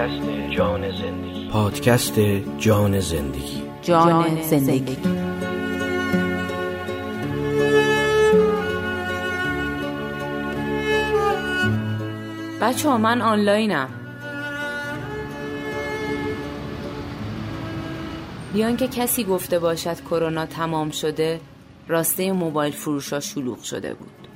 پادکست جان زندگی. پادکست جان زندگی. جان زندگی. بچه ها من آنلاینم. بیان که کسی گفته باشد کرونا تمام شده راسته موبایل فروش ها شلوغ شده بود.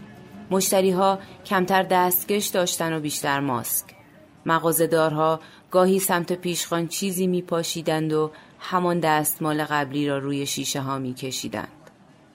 مشتری ها کمتر دستکش داشتن و بیشتر ماسک. مغازه‌دارها گاهی سمت پیشخان چیزی می پاشیدند و همان دستمال قبلی را روی شیشه ها می کشیدند.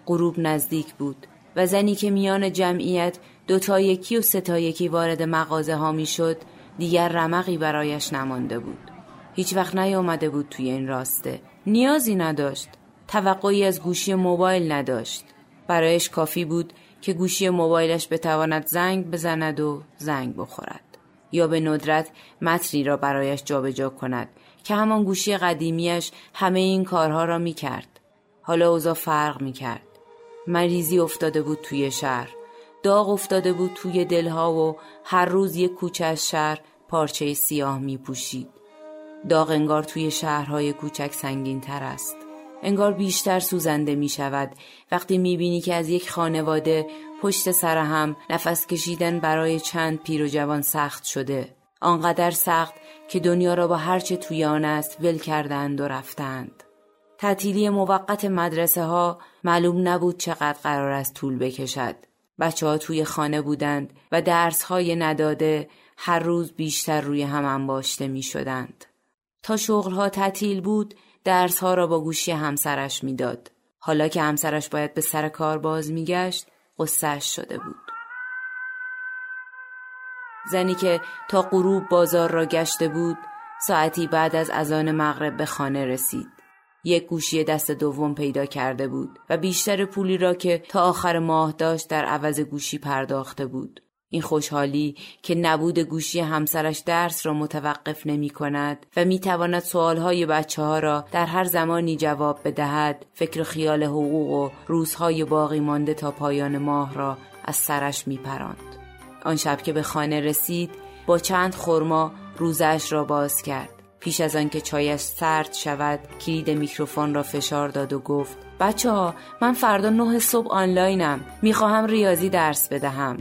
غروب نزدیک بود و زنی که میان جمعیت دو تا یکی و سه تا یکی وارد مغازه ها می شد دیگر رمقی برایش نمانده بود. هیچ وقت نیامده بود توی این راسته. نیازی نداشت. توقعی از گوشی موبایل نداشت. برایش کافی بود که گوشی موبایلش بتواند زنگ بزند و زنگ بخورد. یا به ندرت متنی را برایش جابجا کند که همان گوشی قدیمیش همه این کارها را می کرد. حالا اوضاع فرق می کرد. مریضی افتاده بود توی شهر. داغ افتاده بود توی دلها و هر روز یک کوچه از شهر پارچه سیاه می پوشید. داغ انگار توی شهرهای کوچک سنگین تر است. انگار بیشتر سوزنده می شود وقتی می بینی که از یک خانواده پشت سر هم نفس کشیدن برای چند پیر و جوان سخت شده. آنقدر سخت که دنیا را با هرچه توی آن است ول کردند و رفتند. تعطیلی موقت مدرسه ها معلوم نبود چقدر قرار است طول بکشد. بچه ها توی خانه بودند و درس های نداده هر روز بیشتر روی هم انباشته می شدند. تا شغل ها تعطیل بود درس ها را با گوشی همسرش می‌داد. حالا که همسرش باید به سر کار باز میگشت قصهش شده بود. زنی که تا غروب بازار را گشته بود ساعتی بعد از اذان مغرب به خانه رسید. یک گوشی دست دوم پیدا کرده بود و بیشتر پولی را که تا آخر ماه داشت در عوض گوشی پرداخته بود. این خوشحالی که نبود گوشی همسرش درس را متوقف نمی کند و می تواند سوالهای بچه ها را در هر زمانی جواب بدهد فکر خیال حقوق و روزهای باقی مانده تا پایان ماه را از سرش می پراند. آن شب که به خانه رسید با چند خرما روزش را باز کرد. پیش از آنکه چایش سرد شود کلید میکروفون را فشار داد و گفت بچه ها من فردا نه صبح آنلاینم می‌خواهم ریاضی درس بدهم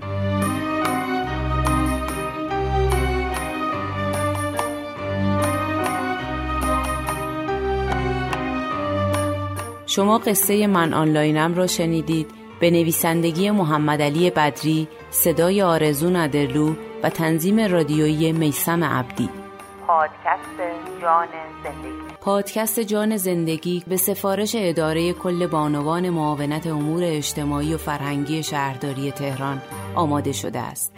شما قصه من آنلاینم را شنیدید. به نویسندگی محمد علی بدری صدای آرزو ندرلو و تنظیم رادیویی میسم عبدی. پادکست جان زندگی. پادکست جان زندگی به سفارش اداره کل بانوان معاونت امور اجتماعی و فرهنگی شهرداری تهران آماده شده است.